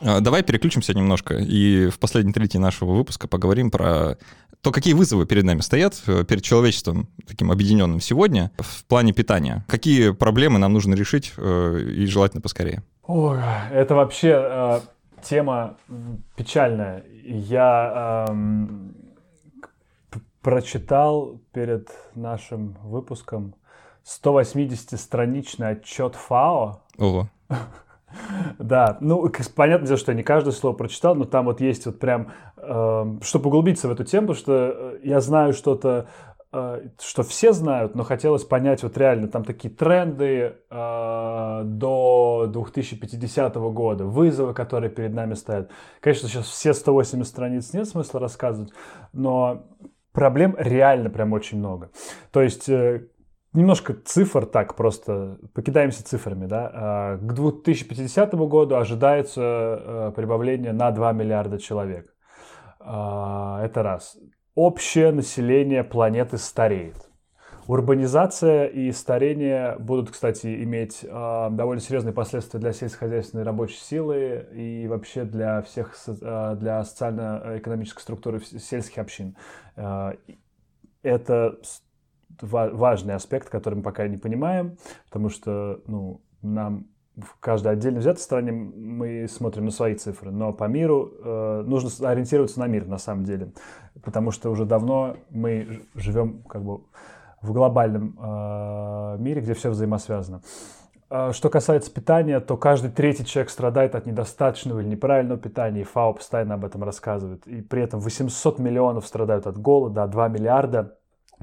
А, давай переключимся немножко и в последней трети нашего выпуска поговорим про то, какие вызовы перед нами стоят, э, перед человечеством таким объединенным сегодня в плане питания. Какие проблемы нам нужно решить э, и желательно поскорее. Ой, это вообще э, тема печальная. Я э, прочитал перед нашим выпуском 180-страничный отчет ФАО. Ого. Да, ну, понятно, что я не каждое слово прочитал, но там вот есть вот прям, э, чтобы углубиться в эту тему, потому что я знаю что-то, что все знают, но хотелось понять вот реально, там такие тренды э, до 2050 года, вызовы, которые перед нами стоят. Конечно, сейчас все 180 страниц нет смысла рассказывать, но проблем реально прям очень много. То есть э, немножко цифр так просто, покидаемся цифрами, да. А, к 2050 году ожидается э, прибавление на 2 миллиарда человек. Это раз. Общее население планеты стареет. Урбанизация и старение будут, кстати, иметь э, довольно серьезные последствия для сельскохозяйственной рабочей силы и вообще для всех, э, для социально-экономической структуры сельских общин. Э, это важный аспект, который мы пока не понимаем, потому что ну, нам в каждой отдельно взятой стране мы смотрим на свои цифры, но по миру э, нужно ориентироваться на мир на самом деле, потому что уже давно мы живем как бы в глобальном э, мире, где все взаимосвязано. А что касается питания, то каждый третий человек страдает от недостаточного или неправильного питания, и ФАО постоянно об этом рассказывает. И при этом 800 миллионов страдают от голода, а 2 миллиарда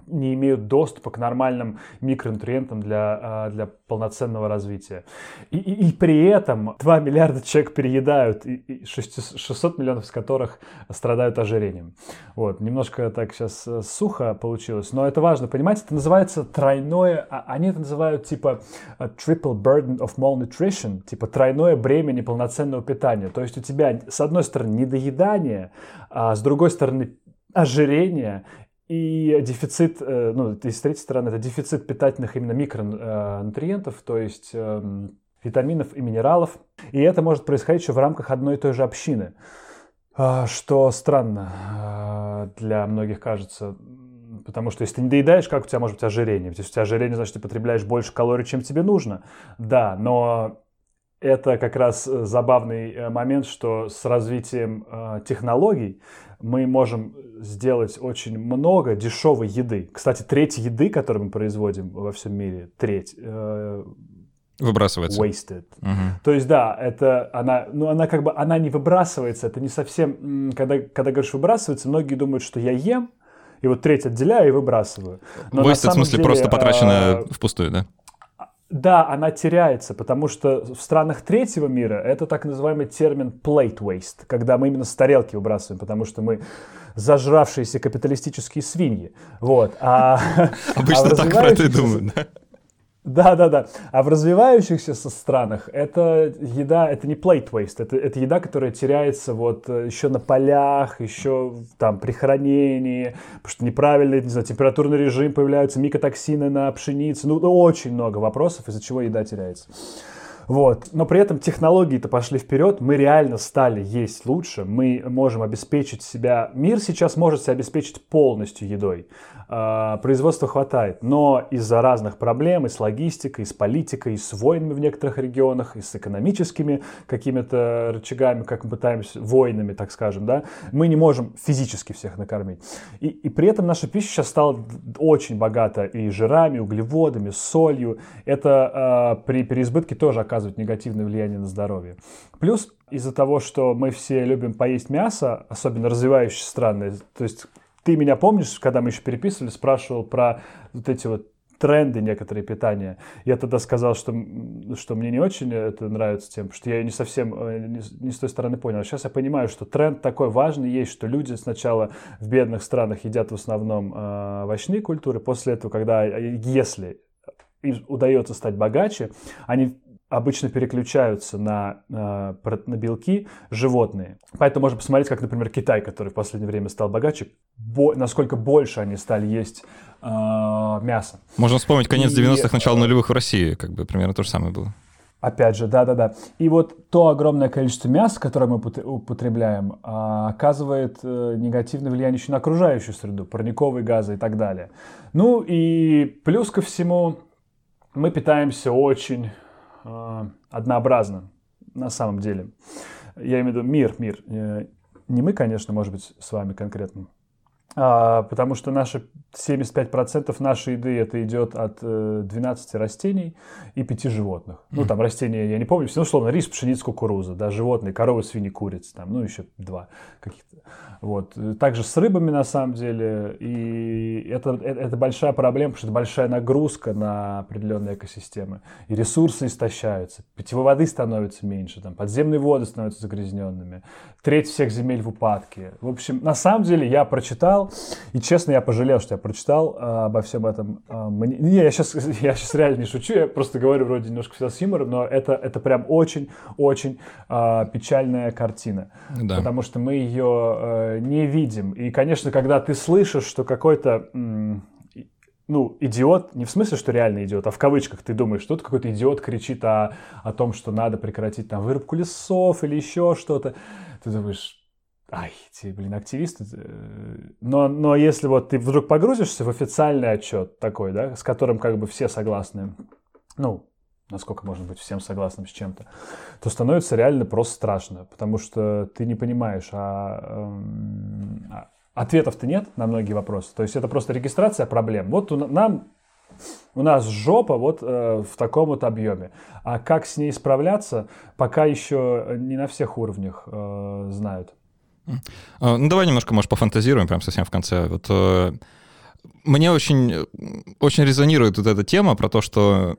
не имеют доступа к нормальным микронутриентам для, а, для полноценного развития. И, и, и при этом 2 миллиарда человек переедают, и 600 миллионов из которых страдают ожирением. Вот, немножко так сейчас э, сухо получилось, но это важно понимать, это называется тройное, а, они это называют типа э, triple burden of malnutrition, типа тройное бремя неполноценного питания. То есть у тебя с одной стороны недоедание, а с другой стороны ожирение и дефицит, э, ну, и с третьей стороны, это дефицит питательных именно микронутриентов, то есть эм, витаминов и минералов. И это может происходить еще в рамках одной и той же общины, а, что странно а, для многих кажется. Потому что если ты не доедаешь, как у тебя может быть ожирение? Ведь если у тебя ожирение, значит, ты потребляешь больше калорий, чем тебе нужно. Да, но это как раз забавный э, момент, что с развитием э, технологий мы можем сделать очень много дешевой еды. Кстати, треть еды, которую мы производим во всем мире, треть э, выбрасывается. Wasted. Угу. То есть, да, это она, ну, она как бы, она не выбрасывается, это не совсем, когда, когда говоришь выбрасывается, многие думают, что я ем, и вот треть отделяю и выбрасываю. Но Wasted, в смысле, деле, просто потрачено э, впустую, да? Да, она теряется, потому что в странах третьего мира это так называемый термин plate waste, когда мы именно с тарелки выбрасываем, потому что мы зажравшиеся капиталистические свиньи. Вот. А, Обычно а так про это и думают, да? Да, да, да. А в развивающихся странах это еда, это не plate waste, это, это еда, которая теряется вот э, еще на полях, еще там при хранении, потому что неправильный, не знаю, температурный режим, появляются микотоксины на пшенице, ну, очень много вопросов, из-за чего еда теряется. Вот. Но при этом технологии-то пошли вперед, мы реально стали есть лучше, мы можем обеспечить себя, мир сейчас может себя обеспечить полностью едой. А, производства хватает, но из-за разных проблем и с логистикой, и с политикой, и с войнами в некоторых регионах, и с экономическими какими-то рычагами, как мы пытаемся, войнами, так скажем, да, мы не можем физически всех накормить. И, и при этом наша пища сейчас стала очень богата и жирами, углеводами, солью. Это э, при переизбытке тоже оказывает негативное влияние на здоровье. Плюс из-за того, что мы все любим поесть мясо, особенно развивающиеся страны, то есть ты меня помнишь, когда мы еще переписывали, спрашивал про вот эти вот тренды некоторые питания. Я тогда сказал, что, что мне не очень это нравится тем, что я не совсем э, не, не с той стороны понял. А сейчас я понимаю, что тренд такой важный есть, что люди сначала в бедных странах едят в основном э, овощные культуры, после этого, когда, если им удается стать богаче, они обычно переключаются на, на, на белки животные. Поэтому можно посмотреть, как, например, Китай, который в последнее время стал богаче, бо, насколько больше они стали есть э, мясо. Можно вспомнить конец 90-х, начало нулевых в России, как бы примерно то же самое было. Опять же, да-да-да. И вот то огромное количество мяса, которое мы употребляем, а, оказывает э, негативное влияние еще на окружающую среду, парниковые газы и так далее. Ну и плюс ко всему, мы питаемся очень э, на самом деле. Я имею в виду мир, мир. Э, не мы, конечно, может быть, с вами конкретно, а, потому что наши 75% нашей еды это идет от э, 12 растений и 5 животных. Ну, там растения, я не помню, все, ну, условно, рис, пшеница, кукуруза, да, животные, коровы, свиньи, курицы, там, ну, еще два каких-то. Вот. Также с рыбами, на самом деле, и это, это, это большая проблема, потому что это большая нагрузка на определенные экосистемы. И ресурсы истощаются, питьевой воды становится меньше, там, подземные воды становятся загрязненными, треть всех земель в упадке. В общем, на самом деле, я прочитал прочитал, и честно, я пожалел, что я прочитал а, обо всем этом. А, мне... Не, я сейчас, я сейчас реально не шучу, я просто говорю вроде немножко всегда с юмором, но это, это прям очень-очень а, печальная картина. Да. Потому что мы ее а, не видим. И, конечно, когда ты слышишь, что какой-то ну, идиот, не в смысле, что реальный идиот, а в кавычках ты думаешь, что тут какой-то идиот кричит о, о том, что надо прекратить там вырубку лесов или еще что-то. Ты думаешь, ай, эти, блин, активисты. Э, но, но если вот ты вдруг погрузишься в официальный отчет такой, да, с которым как бы все согласны, ну, насколько можно быть всем согласным с чем-то, то становится реально просто страшно, потому что ты не понимаешь, а, эм, а ответов-то нет на многие вопросы. То есть это просто регистрация проблем. Вот у, нам у нас жопа вот э, в таком вот объеме. А как с ней справляться, пока еще не на всех уровнях э, знают. А, ну, давай немножко, может, пофантазируем прям совсем в конце. Вот э, мне очень, очень резонирует вот эта тема про то, что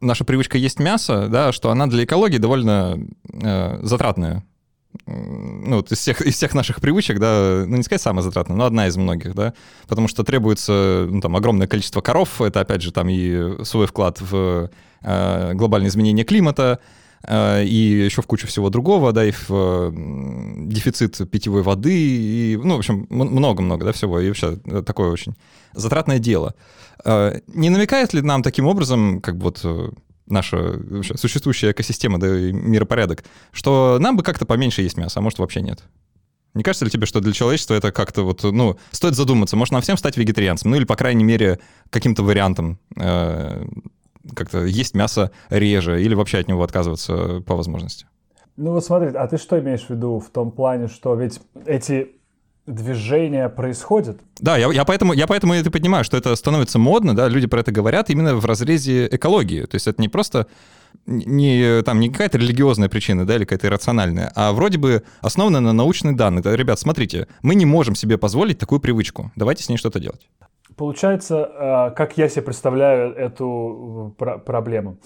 наша привычка есть мясо, да, что она для экологии довольно э, затратная. Ну, вот из всех, из всех наших привычек, да, ну, не сказать самая затратная, но одна из многих, да, потому что требуется, ну, там, огромное количество коров, это, опять же, там и свой вклад в э, глобальное изменение климата, Э, и еще в кучу всего другого, да, и в э, дефицит питьевой воды, и, ну, в общем, много-много, да, всего, и вообще э, такое очень затратное дело. Не намекает ли нам таким образом, как бы вот наша вообще, существующая экосистема, да, и миропорядок, что нам бы как-то поменьше есть мяса, а может вообще нет? Не кажется ли тебе, что для человечества это как-то вот, ну, стоит задуматься, может нам всем стать вегетарианцем, ну или, по крайней мере, каким-то вариантом как-то есть мясо реже или вообще от него отказываться по возможности? Ну вот смотри, а ты что имеешь в виду в том плане, что ведь эти движения происходят. Да, я, я, поэтому, я поэтому это понимаю, что это становится модно, да, люди про это говорят именно в разрезе экологии. То есть это не просто не, там, не какая-то религиозная причина, да, или какая-то иррациональная, а вроде бы основана на научных данных. Да, ребят, смотрите, мы не можем себе позволить такую привычку. Давайте с ней что-то делать. Получается, э, как я себе представляю эту э, проблему.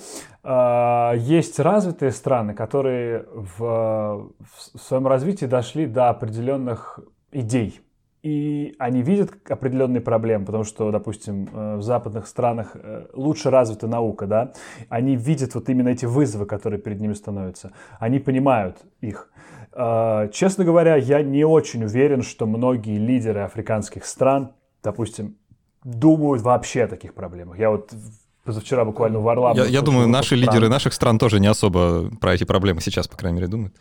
Э, есть развитые страны, которые в, в своем развитии дошли до определенных идей. И они видят определенные проблемы, потому что, допустим, в западных странах лучше развита наука, да, они видят вот именно эти вызовы, которые перед ними становятся, они понимают их. Честно говоря, я не очень уверен, что многие лидеры африканских стран, допустим, думают вообще о таких проблемах. Я вот позавчера буквально в Варламов... Я, я думаю, наши лидеры наших стран тоже не особо про эти проблемы сейчас, по крайней мере, думают.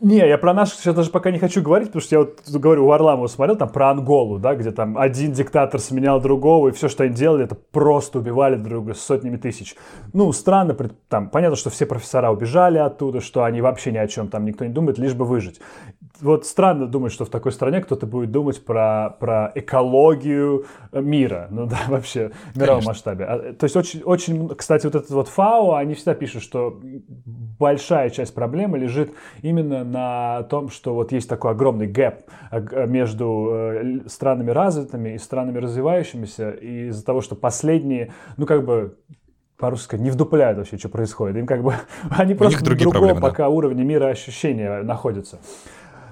Не, я про наших сейчас даже пока не хочу говорить, потому что я вот говорю, у Варламова смотрел там про Анголу, да, где там один диктатор сменял другого, и все, что они делали, это просто убивали друга с сотнями тысяч. Ну, странно, там, понятно, что все профессора убежали оттуда, что они вообще ни о чем там никто не думает, лишь бы выжить вот странно думать, что в такой стране кто-то будет думать про, про экологию мира, ну да, вообще в мировом масштабе. А, то есть очень, очень, кстати, вот этот вот ФАО, они всегда пишут, что большая часть проблемы лежит именно на том, что вот есть такой огромный гэп э, между э, странами развитыми и странами развивающимися, и из-за того, что последние, ну как бы по-русски сказать, не вдупляют вообще, что происходит. Им как бы, они просто на другом пока да. уровне мира ощущения находятся.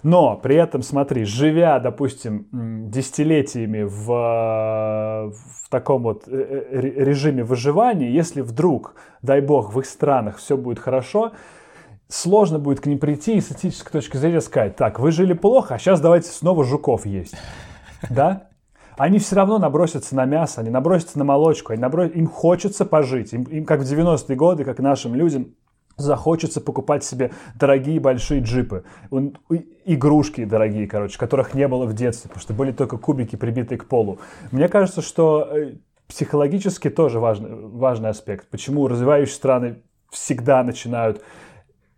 Но при этом, смотри, живя, допустим, десятилетиями в, в таком вот э, э, режиме выживания, если вдруг, дай бог, в их странах все будет хорошо, сложно будет к ним прийти и с этической точки зрения сказать, так, вы жили плохо, а сейчас давайте снова жуков есть. Да? Они все равно набросятся на мясо, они набросятся на молочку, они наброс... им хочется пожить. Им, им как в 90-е годы, как нашим людям, захочется покупать себе дорогие большие джипы, игрушки дорогие, короче, которых не было в детстве, потому что были только кубики, прибитые к полу. Мне кажется, что э, психологически тоже важный, важный аспект. Почему развивающие страны всегда начинают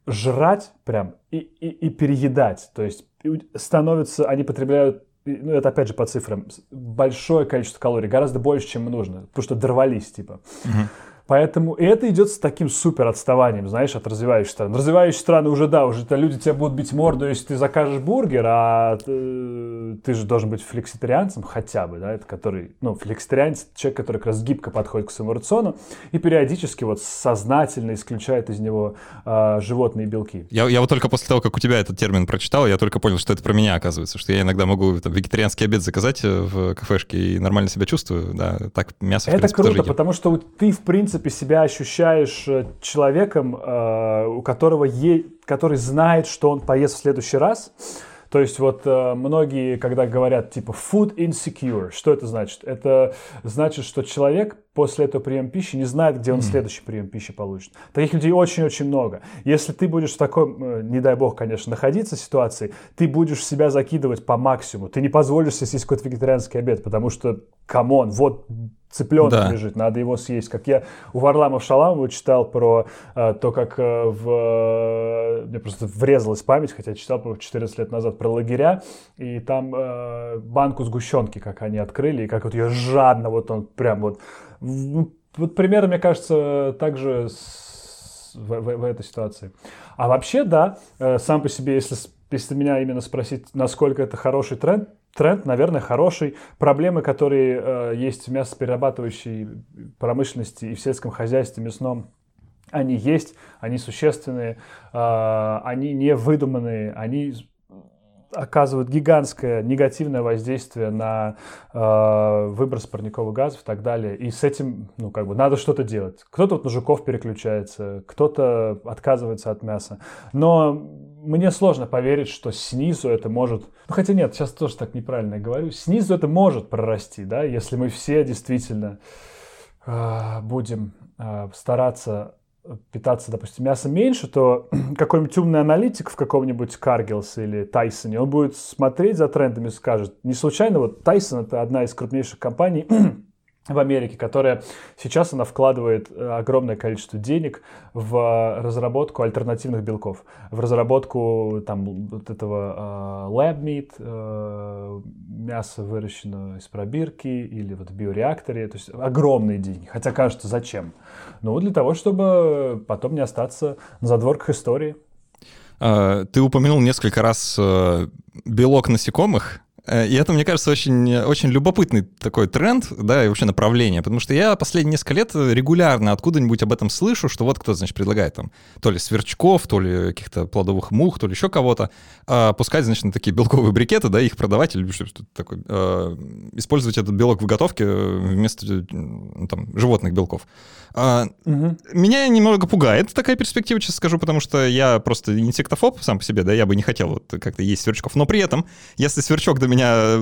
жрать прям и, и, и переедать. То есть становятся, они потребляют ну, это опять же по цифрам, большое количество калорий, гораздо больше, чем нужно, потому что дорвались, типа. Угу. Поэтому и это идет с таким супер отставанием, знаешь, от развивающих стран. Развивающие страны уже, да, уже -то люди тебя будут бить морду, если ты закажешь бургер, а ты, ты же должен быть флекситарианцем хотя бы, да, это который, ну, флекситарианец, человек, который как раз гибко подходит к своему рациону и периодически вот сознательно исключает из него э, животные белки. Я, я вот только после того, как у тебя этот термин прочитал, я только понял, что это про меня, оказывается, что я иногда могу там, вегетарианский обед заказать э, в кафешке и нормально себя чувствую, да, так мясо, в Это принципе, круто, потому что ты, в принципе, принципе, себя ощущаешь э, человеком, э, у которого е... который знает, что он поест в следующий раз. То есть вот э, многие, когда говорят типа food insecure, что это значит? Это значит, что человек после этого приема пищи не знает, где он mm-hmm. следующий прием пищи получит. Таких людей очень-очень много. Если ты будешь в такой, не дай бог, конечно, находиться в ситуации, ты будешь себя закидывать по максимуму. Ты не позволишь себе съесть какой-то вегетарианский обед, потому что, come on, вот цыпленок да. лежит, надо его съесть. Как я у Варлама Шаламова читал про э, то, как э, в... Э, мне просто врезалась память, хотя читал про 14 лет назад про лагеря, и там э, банку сгущенки, как они открыли, и как вот ее жадно, вот он прям вот... Вот примерно, мне кажется, также с, в, в, в этой ситуации. А вообще, да, э, сам по себе, если, если меня именно спросить, насколько это хороший тренд, тренд, наверное, хороший. Проблемы, которые э, есть в мясоперерабатывающей промышленности и в сельском хозяйстве мясном, они есть, они существенные, э, они не выдуманные, они оказывают гигантское негативное воздействие на э, выброс парниковых газов и так далее. И с этим, ну, как бы, надо что-то делать. Кто-то вот на переключается, кто-то отказывается от мяса. Но мне сложно поверить, что снизу это может... Ну, хотя нет, сейчас тоже так неправильно говорю. Снизу это может прорасти, да, если мы все действительно э, будем э, стараться питаться, допустим, мясом меньше, то какой-нибудь умный аналитик в каком-нибудь Каргелс или Тайсоне, он будет смотреть за трендами и скажет, не случайно, вот Тайсон это одна из крупнейших компаний в Америке, которая сейчас она вкладывает э, огромное количество денег в разработку альтернативных белков, в разработку там вот этого uh, lab meat, uh, мяса выращенного из пробирки или вот биореакторе, то есть огромные деньги. Хотя кажется, зачем? Ну, для того, чтобы потом не остаться на задворках истории. А, ты упомянул несколько раз э, белок насекомых. Э, и это, мне кажется, очень, очень любопытный такой тренд, да, и вообще направление, потому что я последние несколько лет регулярно откуда-нибудь об этом слышу, что вот кто, значит, предлагает там то ли сверчков, то ли каких-то плодовых мух, то ли еще кого-то, а, пускать, значит, на такие белковые брикеты, да, их продавать или что-то такое, а, использовать этот белок в готовке вместо ну, там, животных белков. А, угу. Меня немного пугает такая перспектива, честно скажу, потому что я просто инсектофоб сам по себе, да, я бы не хотел вот как-то есть сверчков, но при этом, если сверчок до меня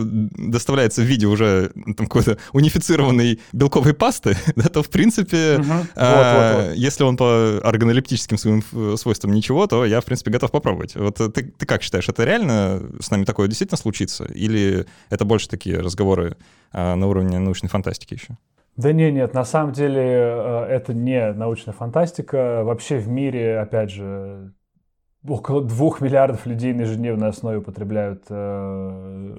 доставляется в виде уже там какой-то унифицированной белковой пасты, да, то в принципе, угу. а, вот, вот, вот. если он по органолептическим своим свойствам ничего, то я в принципе готов попробовать. Вот ты, ты как считаешь, это реально с нами такое действительно случится, или это больше такие разговоры а, на уровне научной фантастики еще? Да не, нет, на самом деле э, это не научная фантастика. Вообще в мире, опять же, около двух миллиардов людей на ежедневной основе употребляют, э,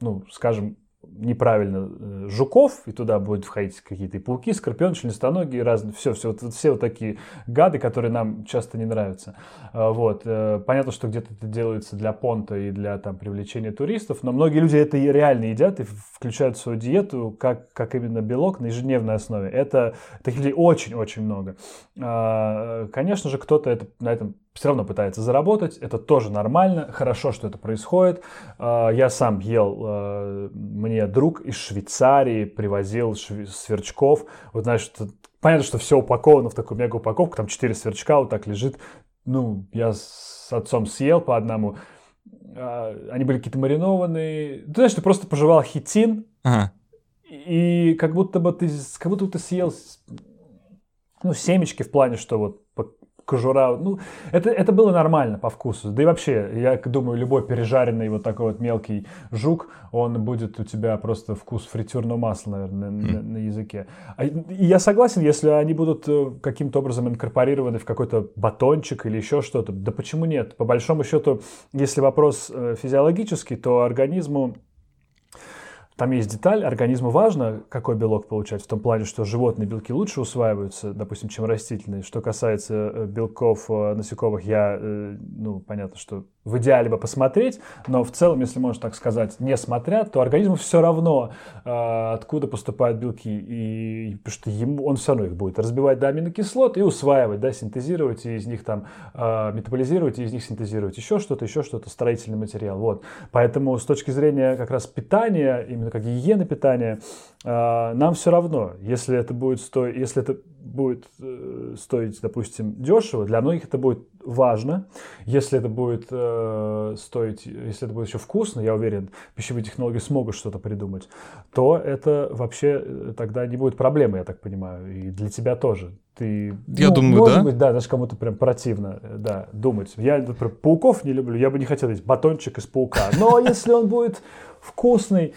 ну, скажем, неправильно э, жуков, и туда будут входить какие-то пауки, скорпионы, членистоногие, разные, все, все, вот, все вот такие гады, которые нам часто не нравятся. А, вот. Э, понятно, что где-то это делается для понта и для там, привлечения туристов, но многие люди это реально едят и включают в свою диету как, как именно белок на ежедневной основе. Это таких людей очень-очень много. Конечно же, кто-то это, на этом все равно пытается заработать, это тоже нормально, хорошо, что это происходит. А, я сам ел, а, мне друг из Швейцарии привозил сверчков, вот знаешь, понятно, что все упаковано в такую мега упаковку, там 4 сверчка вот так лежит, ну, я с отцом съел по одному, а, они были какие-то маринованные, ты знаешь, ты просто пожевал хитин, ага. и как будто бы ты, как будто бы ты съел ну, семечки в плане, что вот кожура. Ну, это, это было нормально по вкусу. Да и вообще, я думаю, любой пережаренный вот такой вот мелкий жук, он будет у тебя просто вкус фритюрного масла, наверное, на, на, на языке. А, и я согласен, если они будут э, каким-то образом инкорпорированы в какой-то батончик или еще что-то. Да почему нет? По большому счету, если вопрос э, физиологический, то организму там есть деталь, организму важно, какой белок получать, в том плане, что животные белки лучше усваиваются, допустим, чем растительные. Что касается э, белков э, насекомых, я, э, ну, понятно, что в идеале бы посмотреть, но в целом, если можно так сказать, не смотря, то организму все равно, откуда поступают белки, и, потому что ему, он все равно их будет разбивать до аминокислот и усваивать, да, синтезировать, и из них там метаболизировать, и из них синтезировать еще что-то, еще что-то, строительный материал. Вот. Поэтому с точки зрения как раз питания, именно как гигиена питания, нам все равно, если это будет стоить, если это будет э, стоить, допустим, дешево, для многих это будет важно. Если это будет э, стоить, если это будет еще вкусно, я уверен, пищевые технологии смогут что-то придумать, то это вообще э, тогда не будет проблемы, я так понимаю, и для тебя тоже. Ты, я ну, думаю, может да. быть, да, даже кому-то прям противно, да, думать. Я, например, пауков не люблю, я бы не хотел есть батончик из паука. Но если он будет вкусный,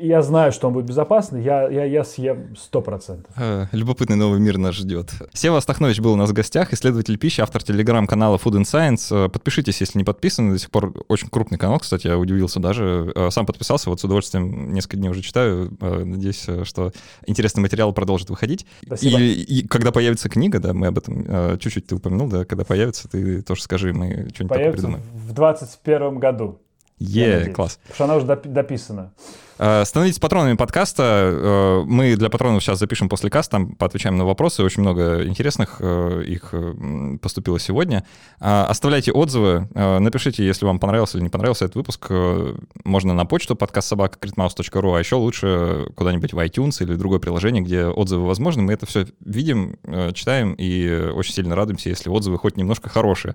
я знаю, что он будет безопасный, я, я, я съем 100%. Э, любопытный новый мир нас ждет. Сева Астахнович был у нас в гостях, исследователь пищи, автор телеграм-канала Food and Science. Э, подпишитесь, если не подписаны, до сих пор очень крупный канал, кстати, я удивился даже. Э, сам подписался, вот с удовольствием несколько дней уже читаю. Надеюсь, что интересный материал продолжит выходить. Спасибо. И, и когда появится книга, да, мы об этом чуть-чуть ты упомянул, да, когда появится, ты тоже скажи, мы что-нибудь такое придумаем. в 2021 году. Е, класс. Потому что она уже дописана. Э, становитесь патронами подкаста. Э, мы для патронов сейчас запишем после каста, там поотвечаем на вопросы. Очень много интересных э, их поступило сегодня. Оставляйте отзывы, напишите, если вам понравился или не понравился этот выпуск. Можно на почту подкастсобака.критмаус.ру, а еще лучше куда-нибудь в iTunes или другое приложение, где отзывы возможны. Мы это все видим, читаем и очень сильно радуемся, если отзывы хоть немножко хорошие.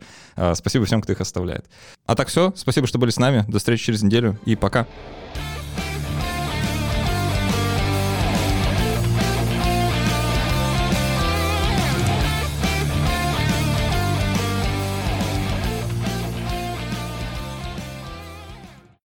Спасибо всем, кто их оставляет. А так все. Спасибо, что были с нами. До встречи через неделю и пока. Пока.